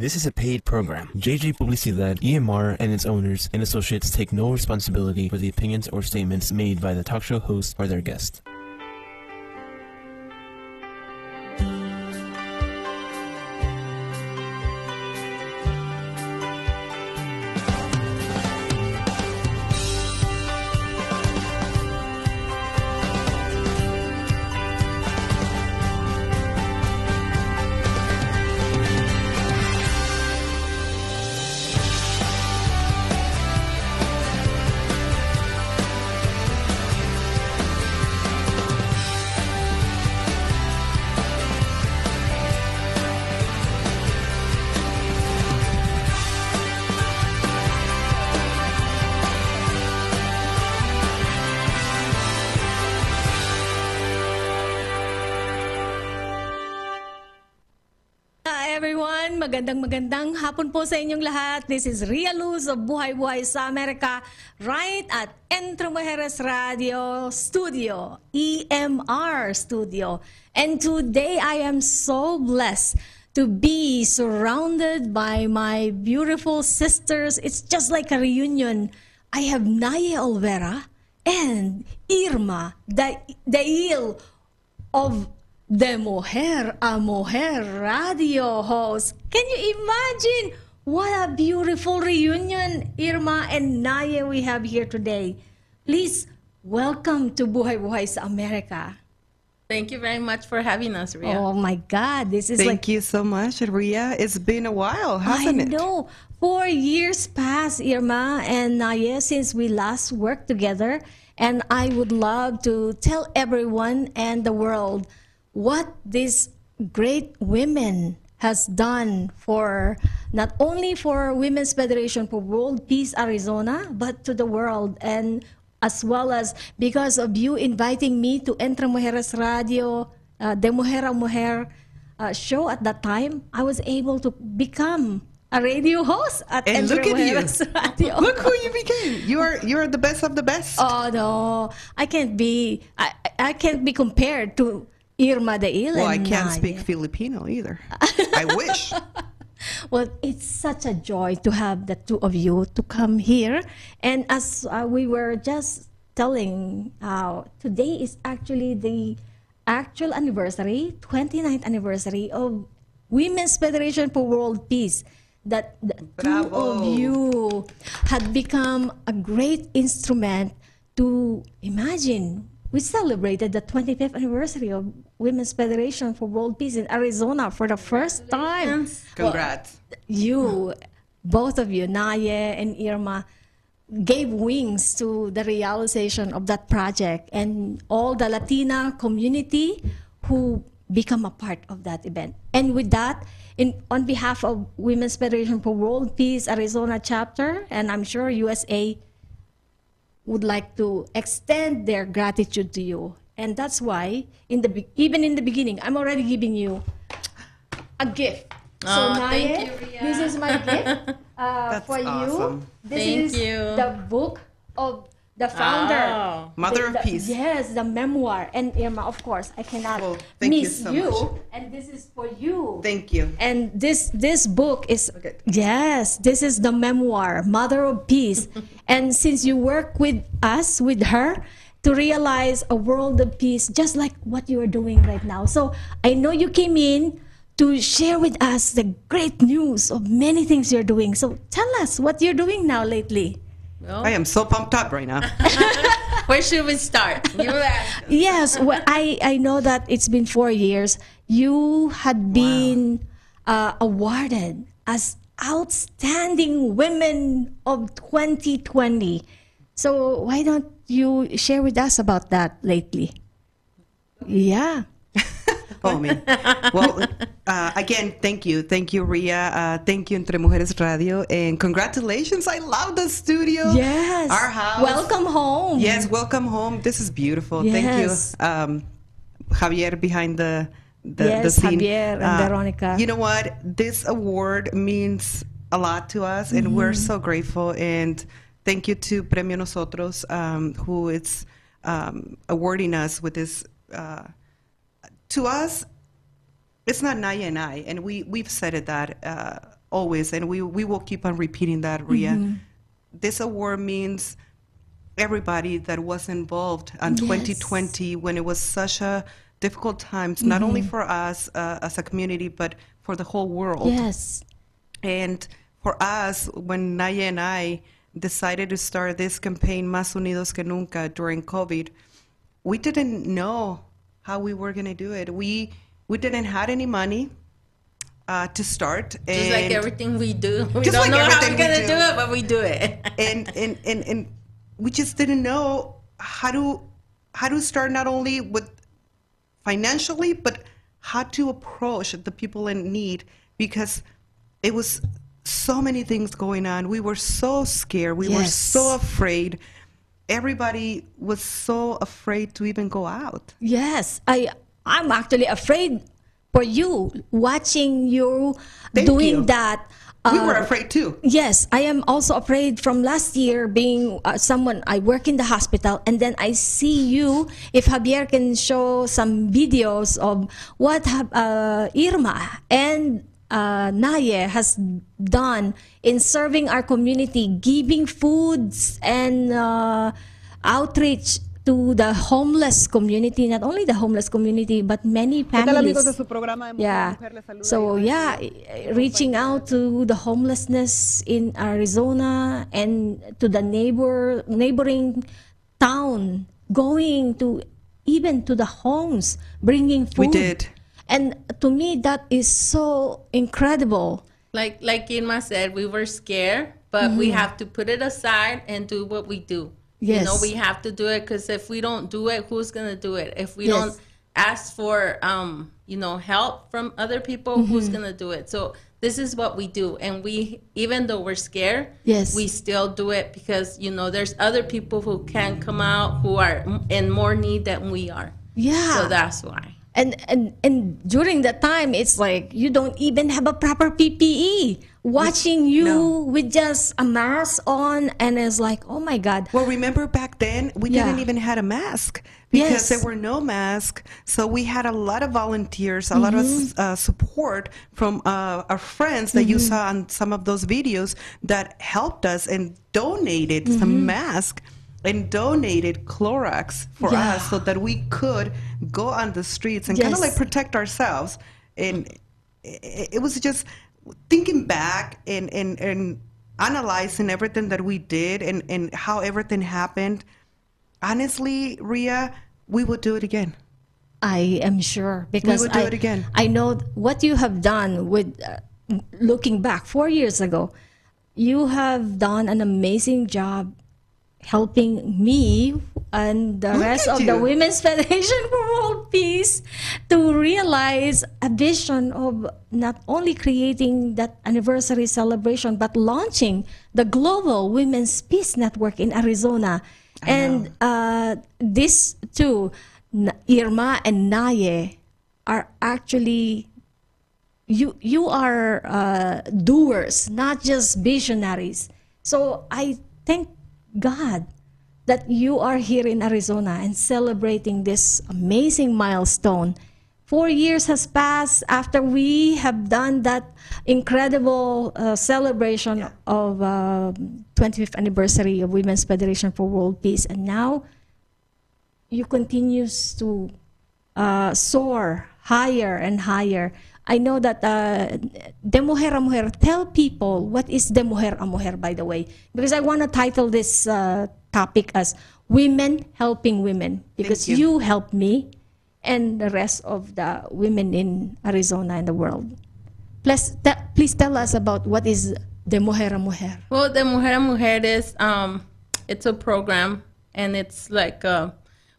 This is a paid program. JJ Publicidad, EMR, and its owners and associates take no responsibility for the opinions or statements made by the talk show host or their guest. Po sa inyong lahat. This is Rhia Luz of Buhay Buhay sa Amerika right at Entre Mujeres Radio Studio, EMR Studio. And today I am so blessed to be surrounded by my beautiful sisters. It's just like a reunion. I have Naye Olvera and Irma Da- Dail of the Mujer a Mujer radio host. Can you imagine what a beautiful reunion, Irma and Naya, we have here today? Please welcome to Buhay Buhay sa Amerika. Thank you very much for having us, Rhia. Oh my God, this is Thank like you so much, Rhia. It's been a while, hasn't I it? know. Four years past, Irma and Naya, since we last worked together. And I would love to tell everyone and the world what these great women has done for not only for Women's Federation for World Peace Arizona, but to the world and as well as because of you inviting me to Entre Mujeres Radio, uh, De Mujer a Mujer uh, show at that time, I was able to become a radio host at And Entre look at you. Mujeres Radio. Look who you became. You are you're the best of the best. Oh no, I can't be. I I can't be compared to Irma de Il. well, I can't speak Filipino either. I wish. Well, it's such a joy to have the two of you to come here. And as uh, we were just telling, uh, today is actually the actual anniversary, 29th anniversary of Women's Federation for World Peace. That the two of you had become a great instrument to imagine. We celebrated the 25th anniversary of Women's Federation for World Peace in Arizona for the first time. Congrats. you, both of you, Naye and Irma, gave wings to the realization of that project and all the Latina community who become a part of that event. And with that, in, on behalf of Women's Federation for World Peace Arizona chapter, and I'm sure USA would like to extend their gratitude to you. And that's why, in the be- even in the beginning, I'm already giving you a gift. Aw, so, thank Naye, you, Ria. this is my gift uh, That's for you. This Thank is you. the book of the founder. Oh. Mother The- of the- Peace. Yes, the memoir. And Irma, of course, I cannot Well, thank you miss so much. And this is for you. Thank you. And this this book is Okay. yes, this is the memoir, Mother of Peace. and since you work with us, with her, to realize a world of peace, just like what you are doing right now. So I know you came in to share with us the great news of many things you're doing. So tell us what you're doing now lately. Well, I am so pumped up right now. where should we start? You ask. Yes, well, I, I know that it's been four years. You had been uh, awarded as Outstanding Women of 2020. So why don't you share with us about that lately? Yeah. Oh man. Well, uh, again, thank you, thank you, Ria. Uh, thank you, Entre Mujeres Radio, and congratulations. I love the studio. Yes. Our house. Welcome home. Yes, welcome home. This is beautiful. Yes. Thank you, um, Javier behind the the, the Yes, scene. Uh, Javier and Veronica. You know what? This award means a lot to us, and we're Mm-hmm. so grateful. And thank you to Premio Nosotros, um, who is um, awarding us with this. Uh, to us, it's not Naya and I, and we we've said it that uh, always, and we we will keep on repeating that, Rhia. This award means everybody that was involved in Yes. 2020 when it was such a difficult times, not only for us uh, as a community, but for the whole world. Yes. And for us, when Naya and I decided to start this campaign, Más Unidos que Nunca, during COVID, we didn't know how we were going to do it. We we didn't have any money uh, to start, Just like everything we do. We Just don't like know how we're gonna do. do. it, but we do it. and, and and and we just didn't know how to how to start not only with financially but how to approach the people in need because it was so many things going on we were so scared we were so afraid everybody was so afraid to even go out Yes, I I'm actually afraid for you watching you Thank doing you. that. we uh, were afraid too Yes, I am also afraid from last year being uh, someone I work in the hospital and then I see you if Javier can show some videos of what uh, Irma and uh, Naye has done in serving our community, giving foods and uh, outreach to the homeless community, not only the homeless community but many families. amigos de su programa de Mujer Yeah. Mujer? Les saluda So yeah, reaching out to the homelessness in Arizona and to the neighbor neighboring town, going to even to the homes, bringing food. We did. And to me, that is so incredible. like like Irma said, we were scared, but we have to put it aside and do what we do. You know, Yes. we have to do it because if we don't do it, who's gonna do it? If we Yes. don't ask for um, you know, help from other people, who's gonna do it? So this is what we do, and we even though we're scared, Yes. we still do it because you know there's other people who can come out who are in more need than we are. Yeah. So that's why. And and and during that time it's like you don't even have a proper ppe watching you No. with just a mask on and it's like oh my god Well, remember back then we Yeah. didn't even had a mask because Yes. there were no masks. So we had a lot of volunteers, a lot of Mm-hmm. uh, support from uh, our friends that you saw on some of those videos that helped us and donated Mm-hmm. some masks and donated Clorox for Yeah. us so that we could go on the streets and kind of like protect ourselves. And it, was just thinking back and, and, and analyzing everything that we did and, and how everything happened. Honestly, Rhia, we would do it again. I am sure because would do I, it again. I know what you have done with uh, looking back four years ago. You have done an amazing job helping me and the Look rest of the. Women's Federation for World Peace to realize a vision of not only creating that anniversary celebration but launching the Global Women's Peace Network in Arizona. And uh, this too, Irma and Naye are actually you you are uh, doers, not just visionaries. So I thank God that you are here in Arizona and celebrating this amazing milestone. Four years has passed after we have done that incredible uh, celebration of uh, 25th anniversary of Women's Federation for World Peace, and now you continues to uh, soar higher and higher. I know that uh, De Mujer a Mujer, tell people what is De Mujer a Mujer, by the way, because I want to title this uh, topic as Women Helping Women, because you. you helped me and the rest of the women in Arizona and the world. Please, te- please tell us about what is De Mujer a Mujer. Well, the Mujer a Mujer is um, it's a program, and it's like uh,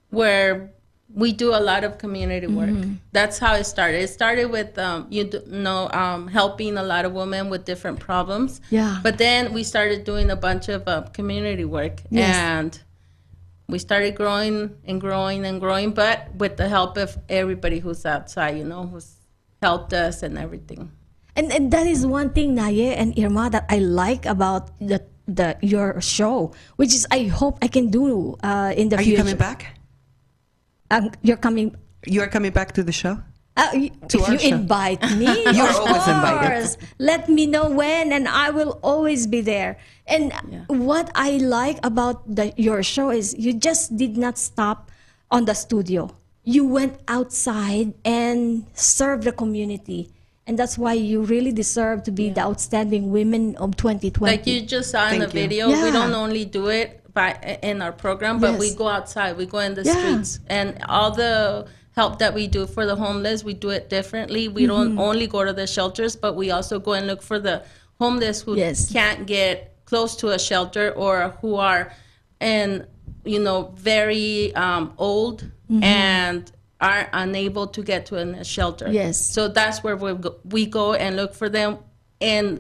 where we do a lot of community work. That's how it started. It started with um, you know um, helping a lot of women with different problems. Yeah. But then we started doing a bunch of uh, community work, Yes. and we started growing and growing and growing. But with the help of everybody who's outside, you know, who's helped us and everything. And, and that is one thing, Naye and Irma, that I like about the, the your show, which is I hope I can do uh, in the Are future. Are you coming back? Um, you're coming. You are coming back to the show? Uh, To if you show. invite me, You're of always invited. course. Let me know when, and I will always be there. And what I like about the, your show is you just did not stop on the studio. You went outside and served the community. And that's why you really deserve to be the outstanding women of 2020. Like you just saw in the you. video, Yeah. we don't only do it by in our program, but we go outside, we go in the Yeah. streets, and all the help that we do for the homeless, we do it differently. We don't Mm-hmm. only go to the shelters, but we also go and look for the homeless who Yes. can't get close to a shelter or who are in you know very um, old Mm-hmm. and are unable to get to a shelter. Yes. So that's where we go, we go and look for them in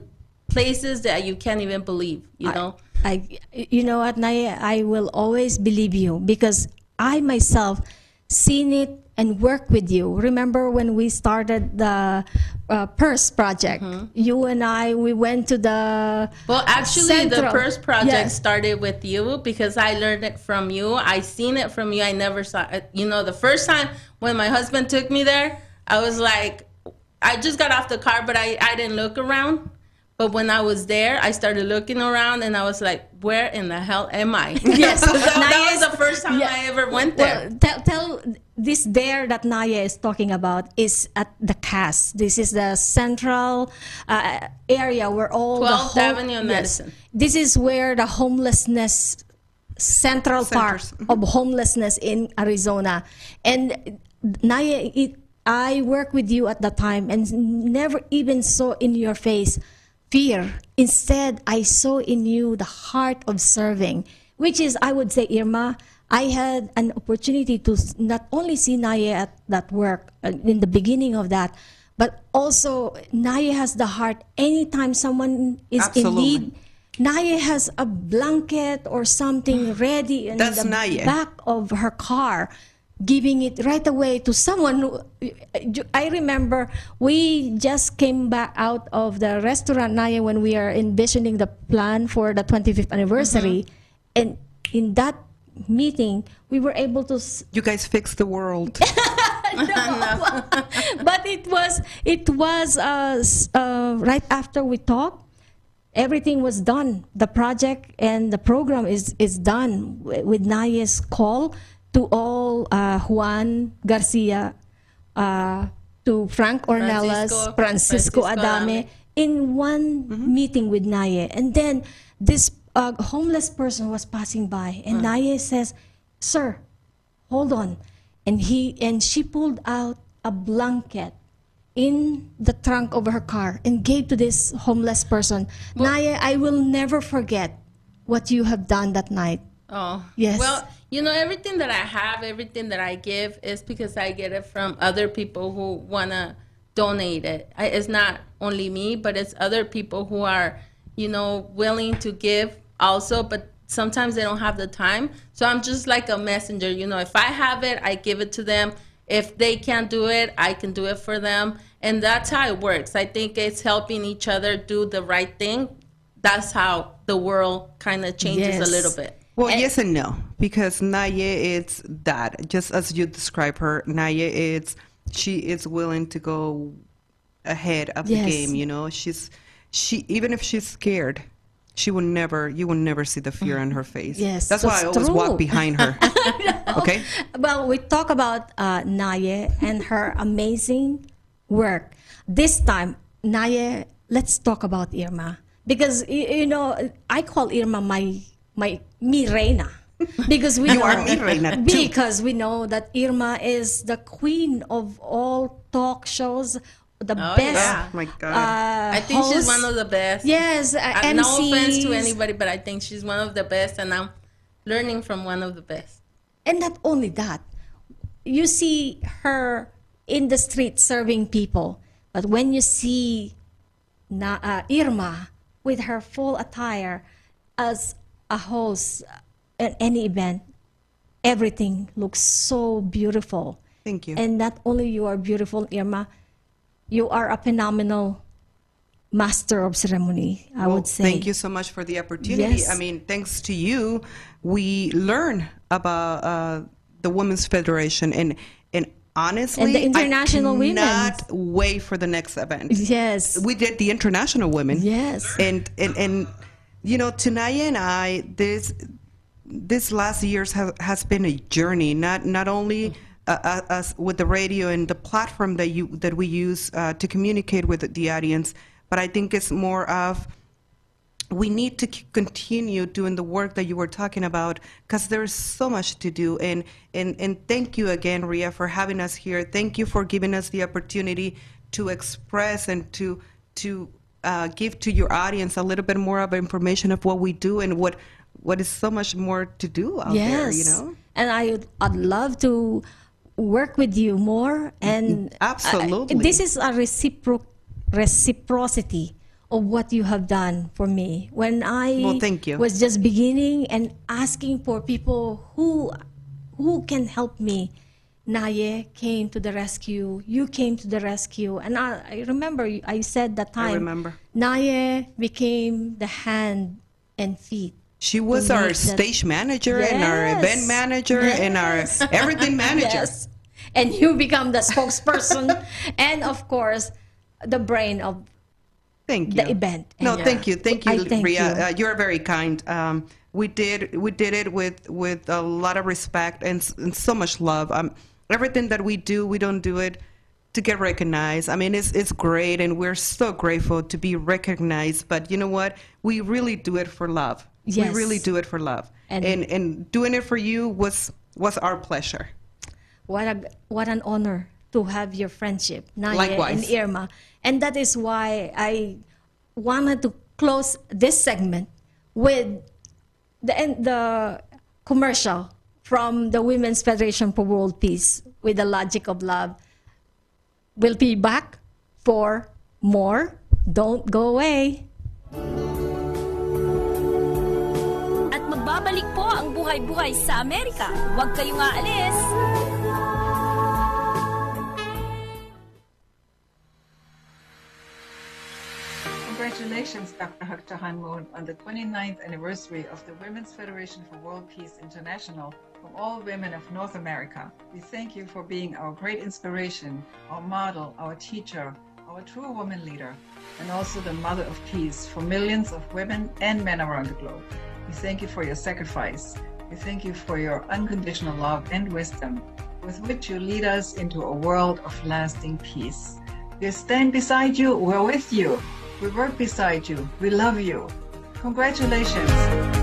places that you can't even believe. You know. I, you know what, Naya, I will always believe you because I myself seen it and work with you. Remember when we started the uh, Purse project? You and I, we went to the Well, actually, the Central. first project Yes. started with you because I learned it from you. I seen it from you. I never saw it. You know, the first time when my husband took me there, I was like, I just got off the car, but I, I didn't look around. But when I was there, I started looking around and I was like, where in the hell am I? Yes. that, that was is- the first time yeah. I ever went there. Well, tell, tell this there that Naya is talking about is at the CASS. This is the central uh, area where all the 12th hom- Avenue and Madison. This is where the homelessness central part of homelessness in Arizona. And Naya, it, I worked with you at the time and never even saw in your face fear. Instead, I saw in you the heart of serving, which is, I would say, Irma, I had an opportunity to not only see Naya at that work uh, in the beginning of that, but also Naya has the heart anytime someone is Absolutely. in need. Naya has a blanket or something ready in That's the Naya. back of her car, giving it right away to someone. Who, I remember we just came back out of the restaurant Naya when we are envisioning the plan for the 25th anniversary, and in that meeting we were able to s- You guys fix the world. but it was it was uh, uh, right after we talked everything was done the project and the program is is done wi- with Naya's call to all uh, Juan Garcia uh, to Frank Ornelas Francisco- Francisco, Francisco Adame Adame. in one meeting with Naya and then this uh, homeless person was passing by and Naya says sir hold on and he and she pulled out a blanket in the trunk of her car and gave to this homeless person naya i will never forget what you have done that night Oh. Yes. Well, you know, everything that I have, everything that I give is because I get it from other people who want to donate it. I, it's not only me, but it's other people who are, you know, willing to give also, but sometimes they don't have the time. So I'm just like a messenger. You know, if I have it, I give it to them. If they can't do it, I can do it for them. And that's how it works. I think it's helping each other do the right thing. That's how the world kind of changes Yes. a little bit. Well, yes and no, because Naya is that. Just as you describe her, Naya is she is willing to go ahead of Yes. the game. You know, she's she even if she's scared, she will never. You will never see the fear on her face. Yes, that's why I always true. walk behind her. okay, well we talk about uh, naya and her amazing work this time naya let's talk about irma because you know i call irma my my mi reina because we You know, are mi reina, too. because we know that irma is the queen of all talk shows the Oh, best yeah. oh my God. uh, I think she's one of the best. yes uh, Uh, no offense to anybody, but I think she's one of the best, and I'm learning from one of the best. And not only that, you see her in the street serving people. But when you see na, uh, Irma with her full attire as a host at any event, everything looks so beautiful. Thank you. And not only you are beautiful, Irma, you are a phenomenal master of ceremony, I Well, would say. Thank you so much for the opportunity. Yes. I mean, thanks to you, we learn about uh, the Women's Federation, and and honestly, And the international women. cannot wait for the next event. Yes. We did the international women. Yes. And and and you know, Tanaya and I this this last years has has been a journey. Not not only uh, uh, us with the radio and the platform that you that we use uh, to communicate with the audience, but I think it's more of we need to continue doing the work that you were talking about because there's so much to do and, and and thank you again rhia for having us here thank you for giving us the opportunity to express and to to uh, give to your audience a little bit more of information of what we do and what what is so much more to do out there you know And I I'd love to work with you more. And Absolutely. uh, this is a recipro- reciprocity of what you have done for me. When I Well, thank you. was just beginning and asking for people who who can help me. Naye came to the rescue. You came to the rescue. And I, I remember you- I said that time. I remember. Naye became the hand and feet she was our that- stage manager and our event manager and our everything manager Yes. And you become the spokesperson and of course the brain of Thank the you. event. No, And, thank you, thank you, I thank Ria. you. Uh, you're very kind. Um, we did we did it with with a lot of respect and, and so much love. Um, everything that we do, we don't do it to get recognized. I mean, it's it's great, and we're so grateful to be recognized. But you know what? We really do it for love. Yes. We really do it for love, And- and, and doing it for you was was our pleasure. What a what an honor to have your friendship, Naye Likewise. and Irma. And that is why I wanted to close this segment with the the commercial from the Women's Federation for World Peace with the logic of love. We'll be back for more. Don't go away. At magbabalik po ang buhay-buhay sa Amerika. Huwag kayong aalis. Congratulations, Dr. Hak Ja Han Moon, on the 29th anniversary of the Women's Federation for World Peace International from all women of North America. We thank you for being our great inspiration, our model, our teacher, our true woman leader, and also the mother of peace for millions of women and men around the globe. We thank you for your sacrifice. We thank you for your unconditional love and wisdom with which you lead us into a world of lasting peace. We stand beside you, we're with you. We work beside you, we love you. Congratulations.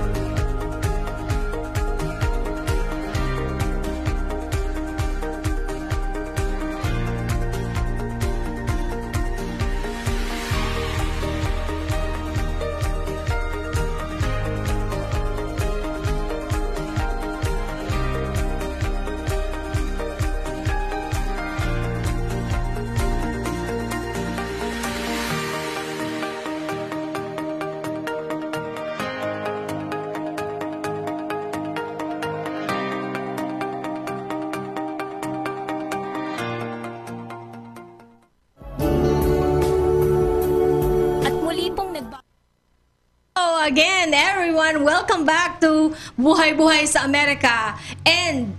Sa Amerika and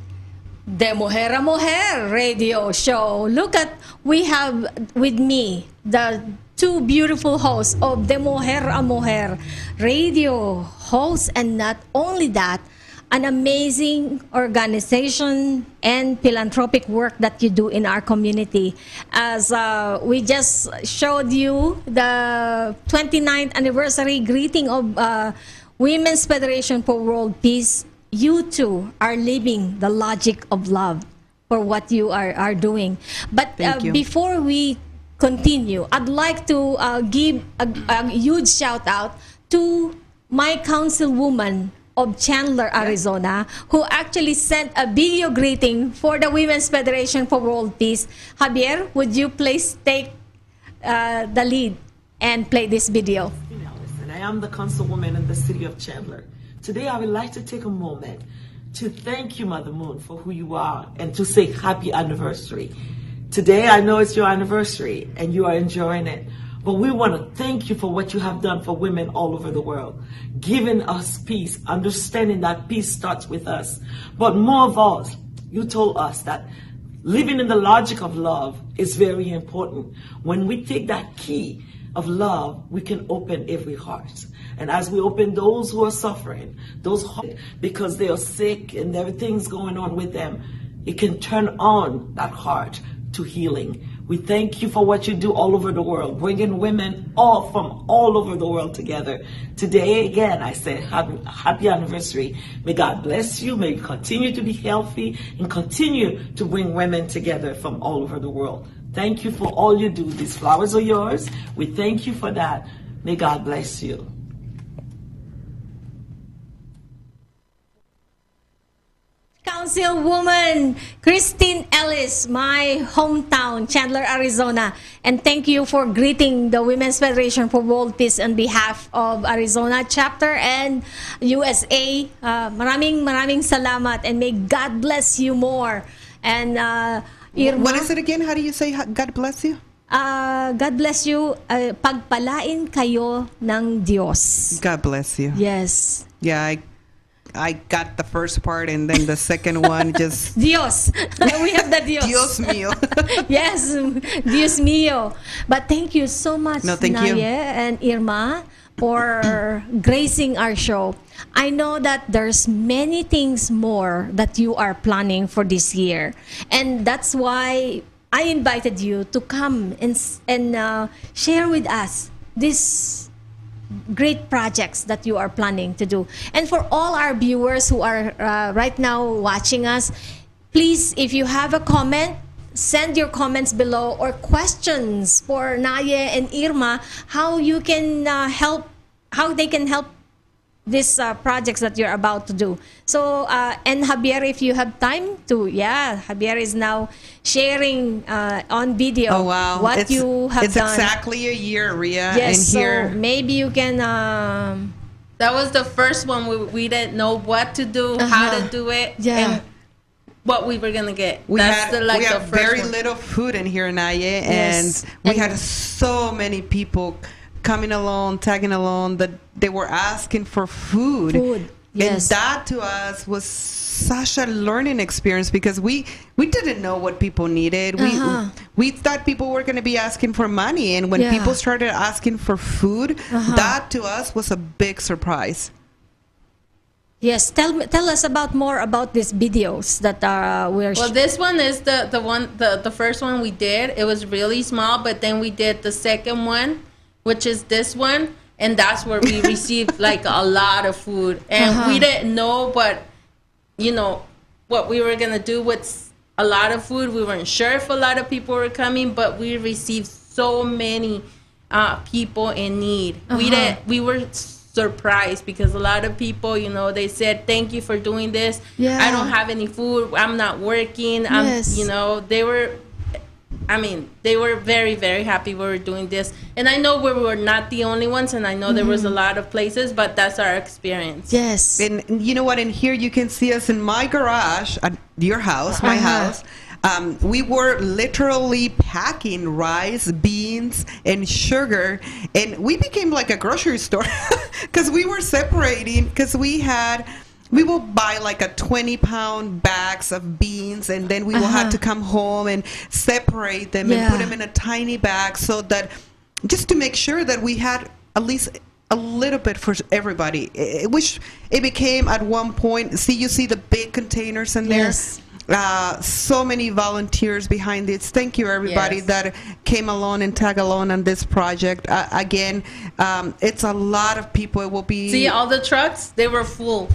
De Mujer a Mujer radio show. Look at, we have with me the two beautiful hosts of De Mujer a Mujer radio hosts and not only that, an amazing organization and philanthropic work that you do in our community. As uh, we just showed you the 29th anniversary greeting of uh, Women's Federation for World Peace, you too are living the logic of love for what you are, are doing. But uh, before we continue, I'd like to uh, give a, a huge shout out to my councilwoman of Chandler, Arizona, who actually sent a video greeting for the Women's Federation for World Peace. Javier, would you please take uh, the lead and play this video? and I am the councilwoman in the city of Chandler. Today, I would like to take a moment to thank you, Mother Moon, for who you are and to say happy anniversary. Today, I know it's your anniversary and you are enjoying it, but we want to thank you for what you have done for women all over the world, giving us peace, understanding that peace starts with us. But more of all, you told us that living in the logic of love is very important. When we take that key of love, we can open every heart. And as we open those who are suffering, those because they are sick and everything's going on with them, it can turn on that heart to healing. We thank you for what you do all over the world, bringing women all from all over the world together. Today, again, I say happy, happy anniversary. May God bless you. May you continue to be healthy and continue to bring women together from all over the world. Thank you for all you do. These flowers are yours. We thank you for that. May God bless you. Councilwoman Christine Ellis, my hometown, Chandler, Arizona. And thank you for greeting the Women's Federation for World Peace on behalf of Arizona chapter and USA. Uh, maraming maraming salamat and may God bless you more. And uh, Irma, What is it again? How do you say God bless you? uh, God bless you. Uh, pagpalain kayo ng Diyos. God bless you. Yes. Yeah, I, I got the first part and then the second one just Dios. we have the Dios. Dios mío. yes, Dios mío. But thank you so much, No, thank you. Naye and Irma, for gracing our show. I know that there's many things more that you are planning for this year, and that's why I invited you to come and and uh, share with us this great projects that you are planning to do. And for all our viewers who are uh, right now watching us, please, if you have a comment, send your comments below or questions for Naye and Irma, how you can uh, help, how they can help these uh, projects that you're about to do. So, uh, and Javier, if you have time to, yeah, Javier is now sharing uh, on video Oh wow! what it's, you have it's done. exactly a year, Rhia. Yes, and so here, maybe you can. Um, That was the first one we, we didn't know what to do, how Uh-huh. to do it, Yeah. and what we were gonna get. we That's had the, like we the had very one. little food in here, Naye, Yes. and we And- had so many people coming along, tagging along that they were asking for food. Food, yes. And that to us was such a learning experience because we we didn't know what people needed. We Uh-huh. we thought people were going to be asking for money, and when Yeah. people started asking for food, Uh-huh. that to us was a big surprise. yes, tell me- tell us about more about these videos that uh, we're. Well, sh- this one is the the one the the first one we did. It was really small, but then we did the second one, which is this one, and that's where we received like a lot of food, and Uh-huh. we didn't know, but you know what we were gonna do with a lot of food. We weren't sure if a lot of people were coming, but we received so many uh, people in need. We Uh-huh. didn't. We were surprised because a lot of people, you know, they said, "Thank you for doing this. Yeah. I don't have any food. I'm not working. I'm, Yes. you know, they were." I mean, they were very, very happy we were doing this. And I know we were not the only ones, and I know there was a lot of places, but that's our experience. yes. And you know what? In here, you can see us in my garage at your house, my Uh-huh. house. Um, we were literally packing rice, beans, and sugar, and we became like a grocery store because we were separating because we had. We will buy like a 20 pound bags of beans and then we will have Uh-huh. to come home and separate them and put them in a tiny bag so that just to make sure that we had at least a little bit for everybody. I it became at one point. See, you see the big containers in there. Yes. Uh, so many volunteers behind this. Thank you, everybody Yes. that came along and tag along on this project. Uh, again, um, it's a lot of people. It will be. See, all the trucks, they were full.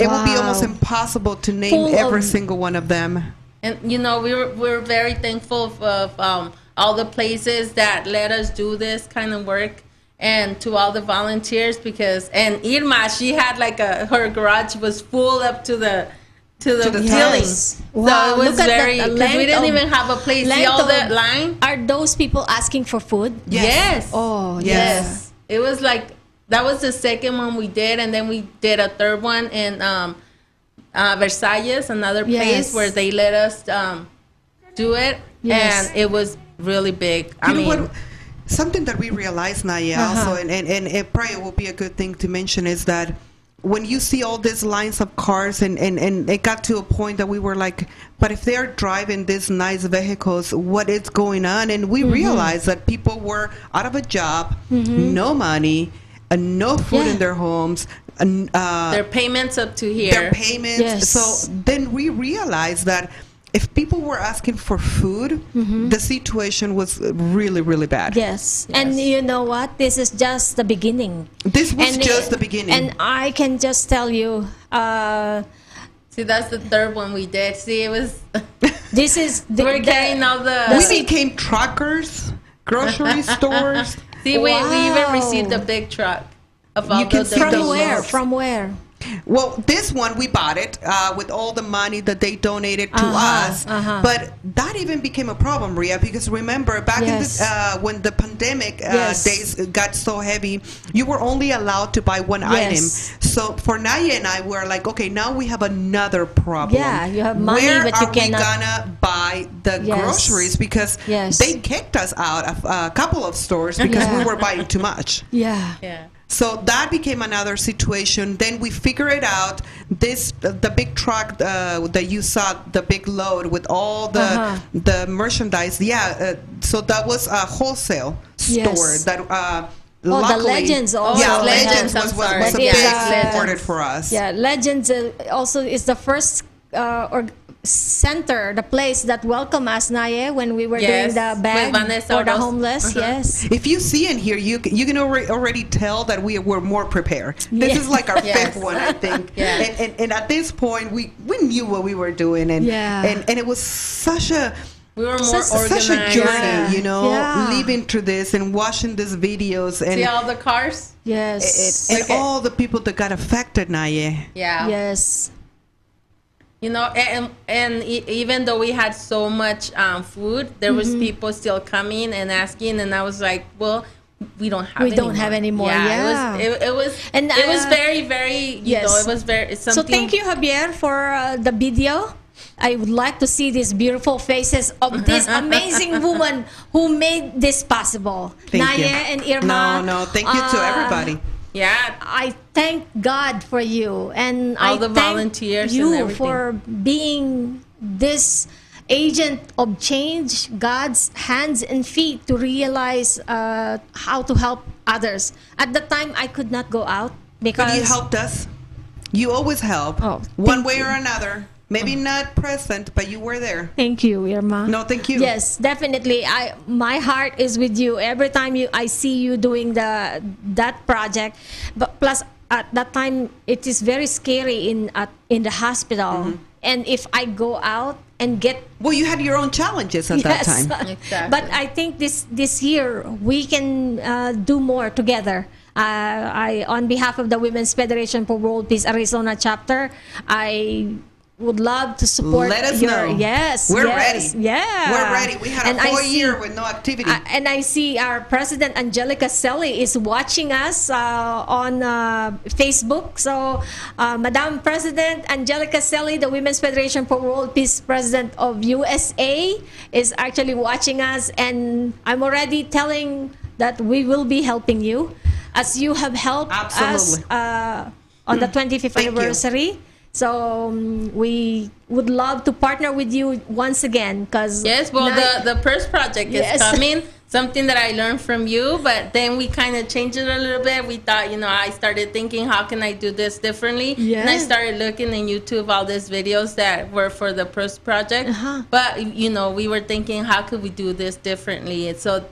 It will be almost impossible to name Full every of- single one of them. And you know, we're we were very thankful of, of um, all the places that let us do this kind of work, and to all the volunteers because and Irma, she had like a her garage was full up to the to the, To the ceiling. Yes. So Wow, it was look at very that, the we length didn't of- even have a place. See all that line? Are those people asking for food? Yes. Yes. Oh, Yes. Yes. It was like that was the second one we did, and then we did a third one in um, uh, Versailles, another Yes. place where they let us um, do it, Yes. and it was really big. I you know mean, what? Something that we realized, Naya, Uh-huh. also, and, and, and it probably will be a good thing to mention is that when you see all these lines of cars and, and, and it got to a point that we were like but if they're driving these nice vehicles what is going on and we realized that people were out of a job no money no food Yeah. in their homes uh, Their payments up to here. their payments. Yes. So then we realized that if people were asking for food, the situation was really, really bad. Yes. yes. And you know what? This is just the beginning. This was And just it- the beginning. And I can just tell you, uh, See, that's the third one we did. See, it was. this is the, we're the- getting all the. we became truckers, grocery stores. See, we, we even received a big truck of all You can see the from where? From where? Well, this one we bought it uh, with all the money that they donated to Uh-huh, us, uh-huh. but that even became a problem, Rhia, because remember back Yes. in the, uh, when the pandemic uh, Yes. days got so heavy, you were only allowed to buy one item. So for Naya and I, we're like, okay, now we have another problem. Yeah, you have money, Where but you are cannot- we gonna buy the Yes. groceries? Because Yes. they kicked us out of a couple of stores because Yeah. we were buying too much. Yeah. Yeah. So that became another situation. Then we figure it out. This the big truck uh, that you saw, the big load with all the Uh-huh. the merchandise. Yeah. Uh, so that was a wholesale store Yes. that. Uh, the luckily- Legends also. Yeah, Legends, Legends was, was, was a big uh, supported for us. Yeah, Legends uh, also is the first uh, or center, the place that welcomed us, Naye, when we were Yes, doing the with bag for the homeless. Uh-huh. Yes. If you see in here, you you can already, already tell that we were more prepared. This Yeah. is like our Yes. fifth one, I think. Yeah. And, and, and at this point, we, we knew what we were doing, and Yeah. and, and it was such a We were more Such- organized. such a journey, Yeah. you know, Yeah. living through this and watching these videos and See all the cars? Yes. and, and Look at- all the people that got affected, Naye. Yeah. yes. You know, and and e- even though we had so much um, food, there was Mm-hmm. people still coming and asking, and I was like, well. We don't have. We don't anymore. have anymore, Yeah, yeah. it was. It, it was. And, it was uh, very, very. You yes. know, it was very. It's So thank you, Javier, for uh, the video. I would like to see these beautiful faces of this amazing woman who made this possible. Thank Naya you. and Irma. No, no, thank you to uh, everybody. Yeah. I thank God for you and All I the thank volunteers and you for being this agent of change, God's hands and feet to realize uh, how to help others. At the time, I could not go out because But you helped us. You always help, Oh, one way you. or another. Maybe not present, but you were there. Thank you, Irma. No, thank you. Yes, definitely. I my heart is with you every time you I see you doing the that project. But plus at that time it is very scary in at, in the hospital. Mm-hmm. And if I go out and get Well, you had your own challenges at that Yes. time. Exactly. But I think this this year we can uh, do more together. Uh, I, on behalf of the Women's Federation for World Peace Arizona chapter, I would love to support Let us your know. yes. We're yes, ready. Yeah, We're ready. We had a And whole year with no activity. uh, and I see our president Angelika Selle is watching us uh, on uh, Facebook. So, uh, Madam President Angelika Selle, the Women's Federation for World Peace President of USA, is actually watching us, and I'm already telling that we will be helping you, as you have helped us Absolutely. uh, on the 25th Thank you. So um, we would love to partner with you once again because Yes, well, the the first project is Yes. coming. Something that I learned from you, but then we kind of changed it a little bit. We thought, you know, I started thinking, how can I do this differently? And I started looking in YouTube all these videos that were for the first project. Uh-huh. But you know, we were thinking, how could we do this differently? And so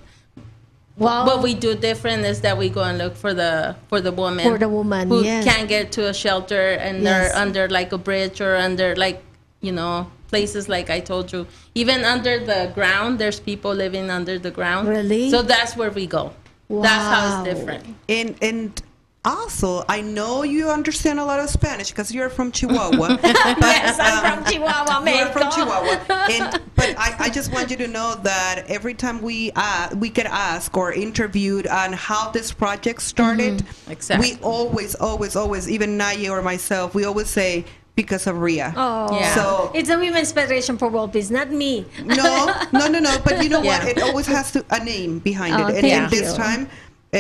Wow. what we do different is that we go and look for the for the woman For the woman, who yes. can't get to a shelter and Yes. they're under like a bridge or under like you know places like I told you even under the ground there's people living under the ground Really? so that's where we go that's how it's different And and also, I know you understand a lot of Spanish because you're from Chihuahua. but, yes, I'm um, from Chihuahua, Mexico. You are from Chihuahua, and but I, I just want you to know that every time we uh, we get asked or interviewed on how this project started, Exactly. we always, always, always, even Naye or myself, we always say because of Rhia. Oh, Yeah. So it's a Women's Federation for World Peace, not me. no, no, no, no. But you know what? It always has to a name behind Oh, it. And, thank and this you. time, uh,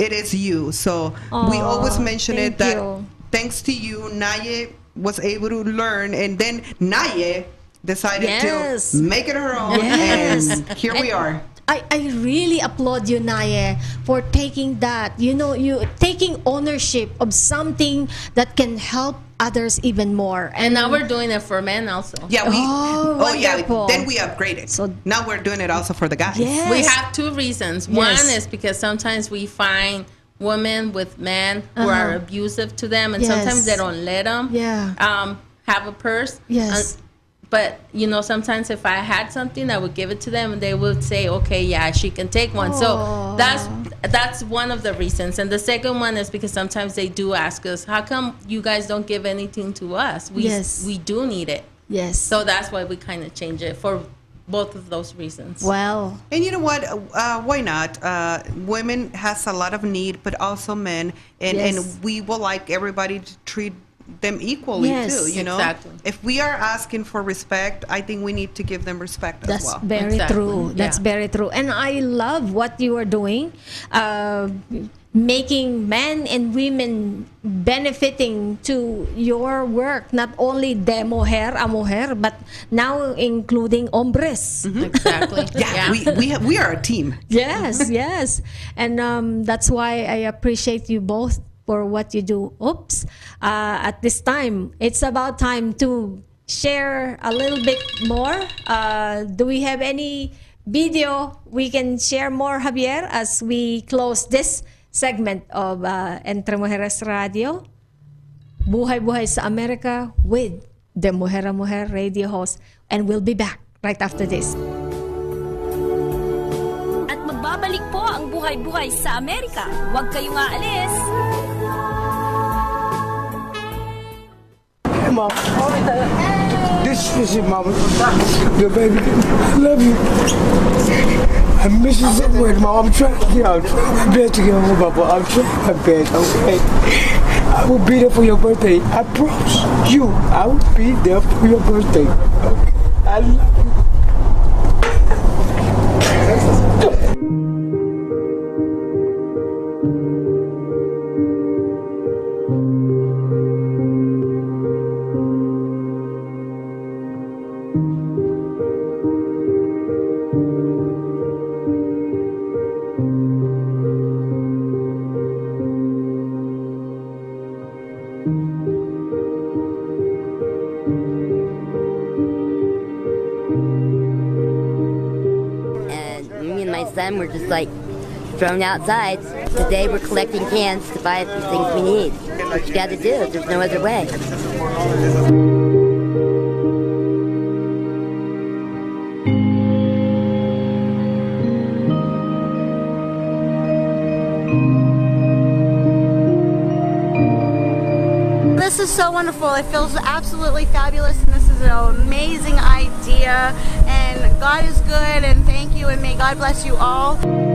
it is you. So we always mention it that you. thanks to you, Naye was able to learn, and then Naye decided Yes. to make it her own, Yes. and here we are. I, I really applaud you, Naye, for taking that. You know, you taking ownership of something that can help others even more. And now we're doing it for men also. Yeah, we. Oh, yeah. wonderful. Then we upgraded. So- So now we're doing it also for the guys. Yes. We have two reasons. One is because sometimes we find women with men who Uh-huh. are abusive to them, and Yes. sometimes they don't let them Yeah. um, have a purse. Yes. Uh, but you know, sometimes if I had something, I would give it to them, and they would say, "Okay, yeah, she can take one." Aw. So that's that's one of the reasons. And the second one is because sometimes they do ask us, "How come you guys don't give anything to us? We Yes. we do need it." Yes. So that's why we kind of change it for both of those reasons. well, And you know what? Uh, why not? Uh, women has a lot of need, but also men, and Yes. and we will like everybody to treat them equally Yes. too. You know, Exactly. if we are asking for respect, I think we need to give them respect That's as well. That's very Exactly. true. That's Yeah. very true. And I love what you are doing, uh, making men and women benefiting to your work. Not only de mujer a mujer, but now including hombres. Exactly. yeah, we we, have, we are a team. Yes, yes. And um, that's why I appreciate you both for what you do. Oops. Uh, at this time, it's about time to share a little bit more. Uh, do we have any video we can share more, Javier, as we close this segment of uh, Entre Mujeres Radio? Buhay-Buhay sa Amerika with the Mujer a Mujer radio host. And we'll be back right after this. At magbabalik po ang buhay-buhay sa Amerika. Huwag kayong aalis. Mom. This is it, Mama. Your baby. I love you. I miss you so much, Mom. I'm trying to get out. I'm trying to get home, Papa. I'm trying my best, okay? I will be there for your birthday. I promise you, I will be there for your birthday. Okay? I love you. Me and my were just like thrown outside. Today we're collecting cans to buy the things we need. What you got to do? There's no other way. This is so wonderful. It feels absolutely fabulous, and this is an amazing idea. And God is good, and thank you, and may God bless you all.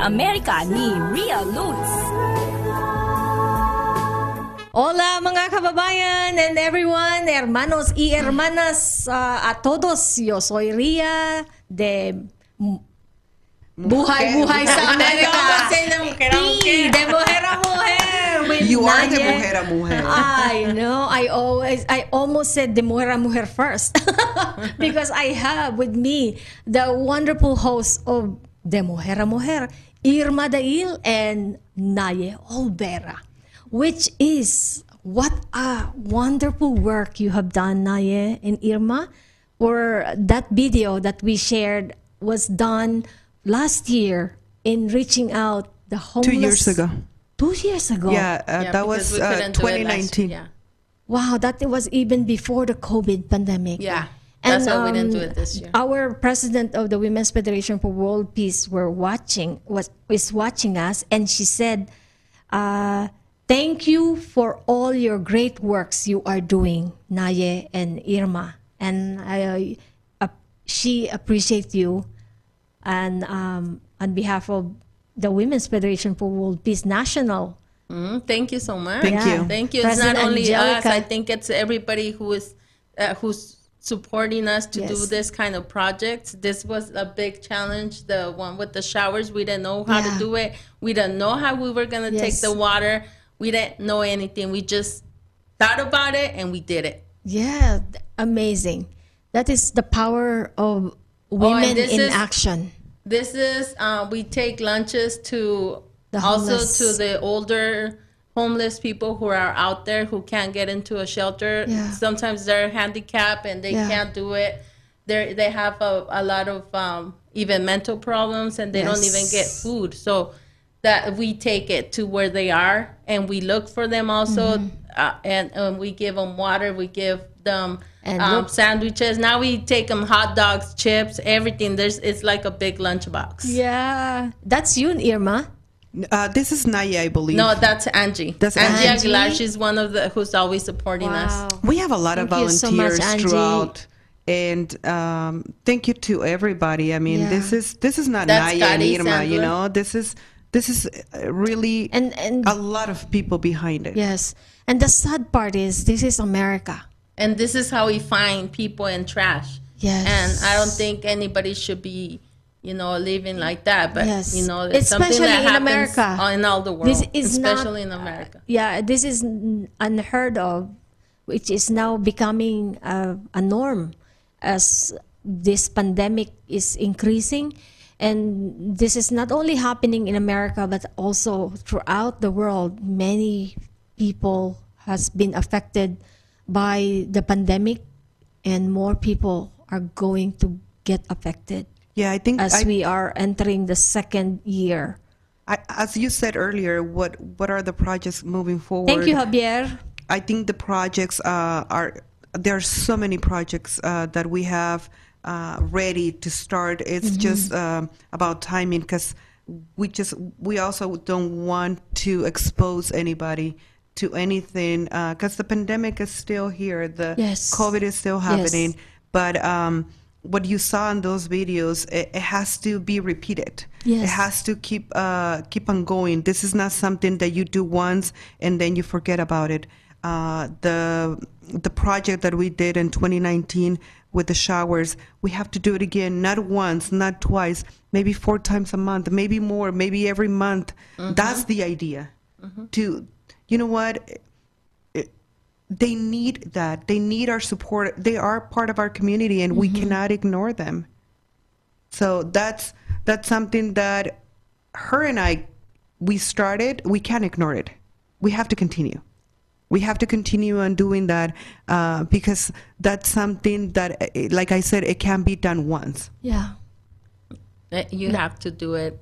Sa Amerika ni Rhia Luz. Hola mga kababayan and everyone, hermanos y hermanas, uh, a todos. Yo soy Rhia de Buhay Buhay sa Amerika. Sí, de mujer a mujer. with You are the Naye. mujer a mujer. I know. I always, I almost said the mujer a mujer first because I have with me the wonderful host of the mujer a mujer, Irma Dail and Naye Olvera, which is what a wonderful work you have done, Naye and Irma. Or that video that we shared was done last year in reaching out the homeless. Two years ago. Two years ago. Yeah, uh, Yeah, that was uh, couldn't do it last- 2019. Yeah. Wow, that was even before the COVID pandemic. Yeah. That's why we didn't do it this year. Our president of the Women's Federation for World Peace were watching was is watching us, and she said, uh, "Thank you for all your great works you are doing, Naye and Irma, and I, uh, she appreciates you, and um, on behalf of the Women's Federation for World Peace National." Mhm. Thank you so much. Thank Yeah. you. Thank you. President it's not only us. I think it's everybody who is uh, who's supporting us to do this kind of projects. This was a big challenge. The one with the showers, we didn't know how Yeah. to do it. We didn't know how we were gonna take the water. We didn't know anything. We just thought about it and we did it. Yeah, amazing. That is the power of women this in is- action. This is uh, we take lunches to The also to the older homeless people who are out there who can't get into a shelter. Yeah. Sometimes they're handicapped and they Yeah. can't do it. They they have a, a lot of um, even mental problems and they don't even get food. So that we take it to where they are and we look for them also Mm-hmm. uh, and, and we give them water. We give them And um, look- sandwiches. Now we take them hot dogs, chips, everything. There's it's like a big lunchbox. Yeah, that's you, and Irma. Uh, this is Naya, I believe. No, that's Angie. That's Angie, Angie. Aguilar. She's one of the who's always supporting us. We have a lot of Thank you so much, volunteers throughout, and um, thank you to everybody. I mean, Yeah. this is this is not That's Naya and Scotty Irma, you know. This is this is uh, really And and a lot of people behind it. yes, and the sad part is this is America. And this is how we find people in trash. Yes. And I don't think anybody should be, you know, living like that. But Yes. you know, it's something Especially that in America. all- in all the world, This is not- especially in America. Uh, yeah, this is unheard of, which is now becoming a, a norm as this pandemic is increasing. And this is not only happening in America, but also throughout the world. Many people has been affected by the pandemic, and more people are going to get affected Yeah, I think as I, we are entering the second year. I, as you said earlier, what what are the projects moving forward? Thank you, Javier. I think the projects uh, are there are so many projects uh, that we have uh, ready to start. It's just um, about timing because we just we also don't want to expose anybody to anything because the pandemic is still here. The Yes. COVID is still Yes. happening, but. Um, what you saw in those videos, it, it has to be repeated. Yes. It has to keep uh, keep on going. This is not something that you do once and then you forget about it. Uh, the the project that we did in 2019 with the showers, we have to do it again, not once, not twice, maybe four times a month, maybe more, maybe every month. That's the idea. To you know what? It- they need that. They need our support. They are part of our community, and we cannot ignore them. So that's that's something that her and I we started. We can't ignore it. We have to continue. We have to continue on doing that uh, because that's something that, uh, like I said, it can be done once. Yeah. Uh, You have to do it.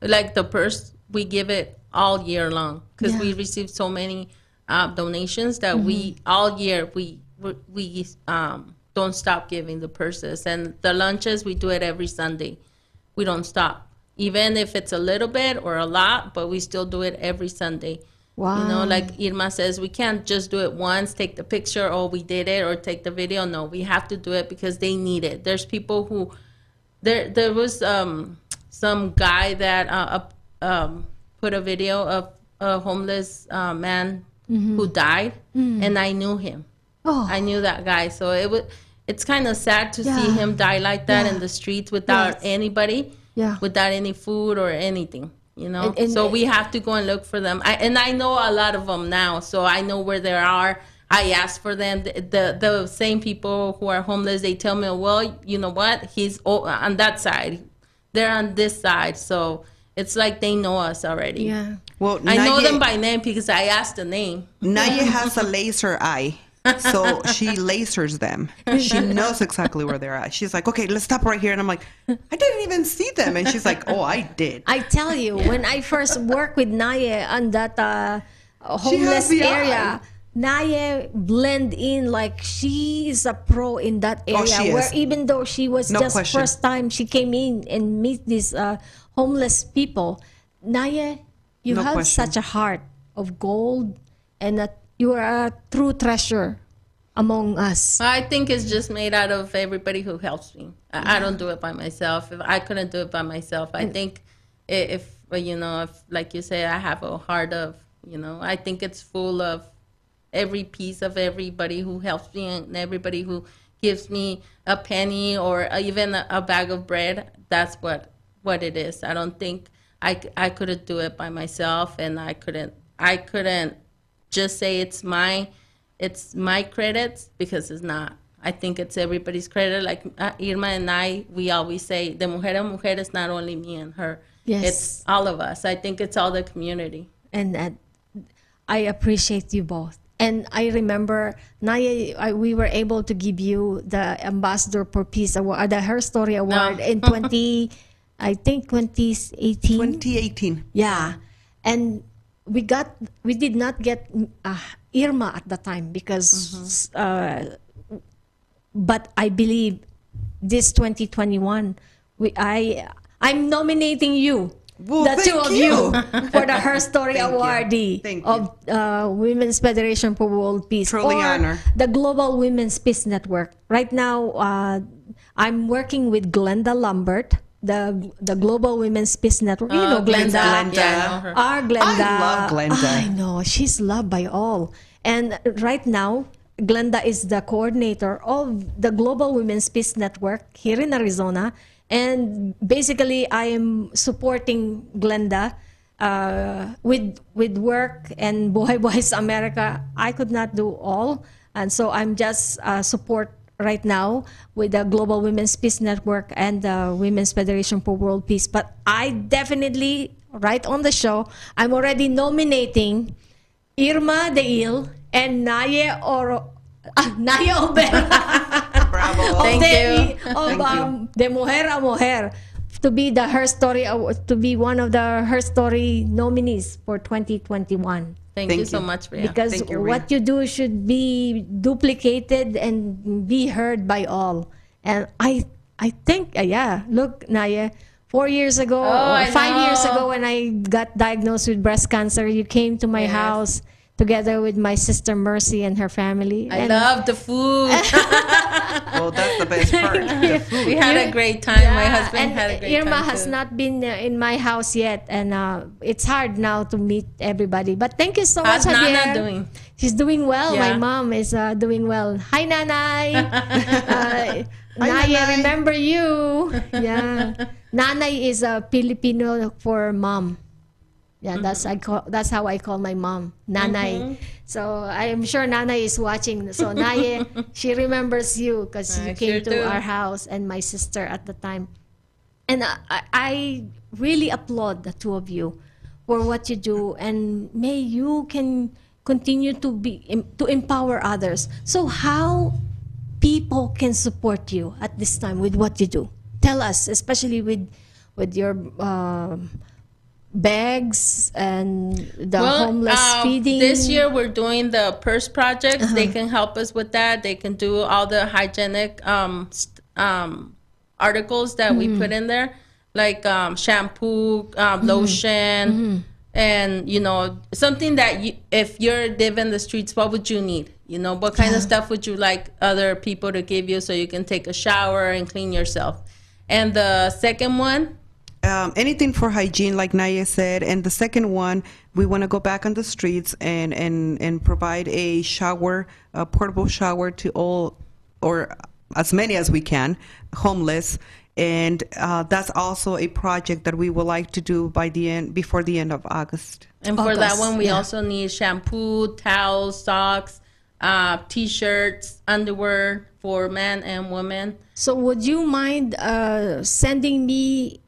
Like the purse, we give it all year long because we receive so many uh, donations that we Mm-hmm. all year we we, we um, don't stop giving the purses and the lunches. We do it every Sunday. We don't stop, even if it's a little bit or a lot, but we still do it every Sunday. Wow. You know, like Irma says, we can't just do it once, take the picture, oh, we did it, or take the video. No, we have to do it because they need it. There's people who, there, there was um, some guy that uh, um, put a video of a homeless uh, man Mm-hmm. who died, mm-hmm. and I knew him. Oh. I knew that guy, so it was. It's kind of sad to see him die like that Yeah. in the streets without Yes. anybody, Yeah. without any food or anything. You know, And- and- so we have to go and look for them. I, and I know a lot of them now, so I know where they are. I ask for them. The, the the same people who are homeless, they tell me, well, you know what? He's on that side. They're on this side, so it's like they know us already. Yeah. Well, I know them by name because I asked the name. Naye has a laser eye. so she lasers them. She knows exactly where they're at. She's like, okay, let's stop right here. And I'm like, I didn't even see them. And she's like, oh, I did. I tell you, when I first worked with Naye on that uh, homeless the area, Naye blend in like she is a pro in that area. Oh, she where is. even though she was No just question. first time she came in and meet these uh, homeless people, Naye, you No have question. such a heart of gold, and that you are a true treasure among us. I think it's just made out of everybody who helps me. I, I don't do it by myself. If I couldn't do it by myself, I think if uh, you know, if like you say, I have a heart of you know, I think it's full of every piece of everybody who helps me and everybody who gives me a penny or even a, a bag of bread. That's what what it is. I don't think I, I couldn't do it by myself, and I couldn't I couldn't just say it's my it's my credits because it's not. I think it's everybody's credit. Like uh, Irma and I, we always say the mujer a mujer is not only me and her. Yes. It's all of us. I think it's all the community. and uh, I appreciate you both. And I remember, Naya, I, we were able to give you the Ambassador for Peace Award, the Her Story Award No. in 20, I think 2018. 2018. Yeah. And we got, we did not get uh, Irma at the time because, uh, but I believe this 2021, we, I, I'm nominating you. Well, the two of you. you for the Her Story awardee of uh, Women's Federation for World Peace Truly or honor. the Global Women's Peace Network. Right now, uh, I'm working with Glenda Lambert, the the Global Women's Peace Network. You know Uh, Glenda. Glenda. Yeah, I know her. Our Glenda. I love Glenda. I know. She's loved by all. And right now, Glenda is the coordinator of the Global Women's Peace Network here in Arizona. And basically, I am supporting Glenda uh, with with work and Buhay Buhay sa Amerika. I could not do all. And so I'm just uh, support right now with the Global Women's Peace Network and the Women's Federation for World Peace. But I definitely, right on the show, I'm already nominating Irma Deil and Naye Oro. Ah, Naye Olvera Bravo. of, Thank the, you. of um, De Mujer a Mujer to be the Her Story to be one of the Her Story nominees for 2021 Thank, Thank you so much, Rhia. because Thank you, what you do should be duplicated and be heard by all. And I I think uh, yeah, look Naya, four years ago Oh, or I five years ago when I got diagnosed with breast cancer, you came to my Yes. house together with my sister Mercy and her family. I And- love the food. Well, that's the best part. The food. we had a great time. My husband and had a great Irma time. Irma has too. not been uh, in my house yet, and uh, it's hard now to meet everybody. But thank you so How's much, Nana Javier. doing? She's doing well. My mom is uh, doing well. Hi, Nanay. uh, Naya, Nanay. remember you. Yeah. Nanay is a Filipino for mom. Yeah, that's I call that's how I call my mom, Nanay. Mm-hmm. So I'm sure Nanay is watching. So Naye, she remembers you because you came sure to do. our house and my sister at the time. And I, I- I really applaud the two of you for what you do, and may you can continue to be to empower others. So how people can support you at this time with what you do? Tell us, especially with with your um, bags and the homeless uh, feeding. This year we're doing the purse project. They Uh-huh. can help us with that. They can do all the hygienic um, um, articles that we Mm-hmm. put in there, like um, shampoo, um, lotion, Mm-hmm. and you know something that you, if you're living the streets, what would you need? You know, what kind of stuff would you like other people to give you so you can take a shower and clean yourself? And the second one, um, anything for hygiene, like Naya said. And the second one, we want to go back on the streets and, and, and provide a shower, a portable shower to all, or as many as we can, homeless. And uh, that's also a project that we would like to do by the end, before the end of August. And for that one, we yeah. also need shampoo, towels, socks, uh, t-shirts, underwear for men and women. So would you mind uh, sending me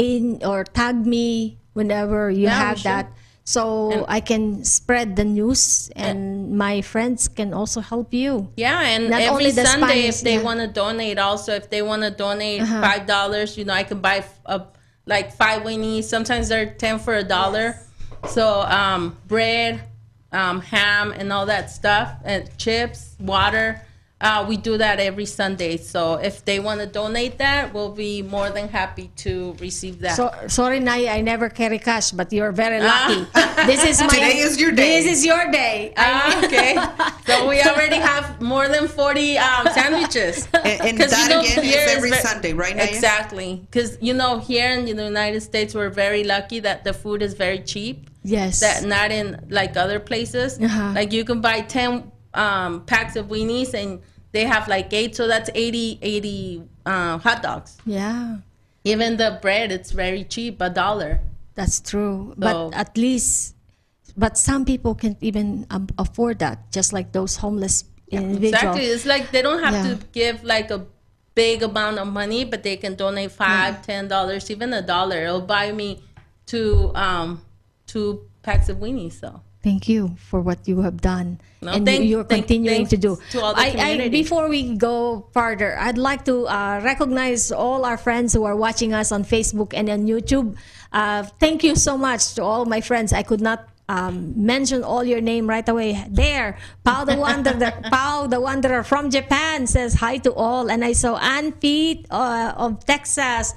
in or tag me whenever you Yeah, have sure. that so And- I can spread the news and my friends can also help you. Yeah, and Not every Sunday, Spanish, if they yeah. want to donate, also if they want to donate Uh-huh. five dollars, you know, I can buy a, like five weenies. Sometimes they're ten for a dollar. So um, bread, um, ham, and all that stuff, and chips, water. Uh, we do that every Sunday. So if they want to donate that, we'll be more than happy to receive that. So sorry, Naya, I never carry cash, but you're very Ah. lucky. this is my Today is your day. This is your day. Ah, okay. so we already have more than 40 um, sandwiches. And, and 'Cause, that you know, again here is is every ve- Sunday, right? Naya? Exactly. Because, you know, here in the United States, we're very lucky that the food is very cheap. Yes. That not in like other places. Uh-huh. Like you can buy 10 um, packs of weenies and they have like eight. So that's 80, 80 uh, hot dogs. yeah, Even the bread, it's very cheap, a dollar. that's true. So- but at least, but some people can't even um, afford that. Just like those homeless individuals. Exactly. It's like they don't have Yeah. to give like a big amount of money, but they can donate five, ten dollars, even a dollar. It'll buy me two um two packs of weenies. So Thank you for what you have done, No, and thank- you, you're thank- continuing to do. to all the I, I, before we go further, I'd like to uh, recognize all our friends who are watching us on Facebook and on YouTube. Uh, thank you so much to all my friends. I could not um, mention all your name right away. There, Pao the Wanderer, Pao the Wanderer from Japan says hi to all, and I saw Pete uh, of Texas,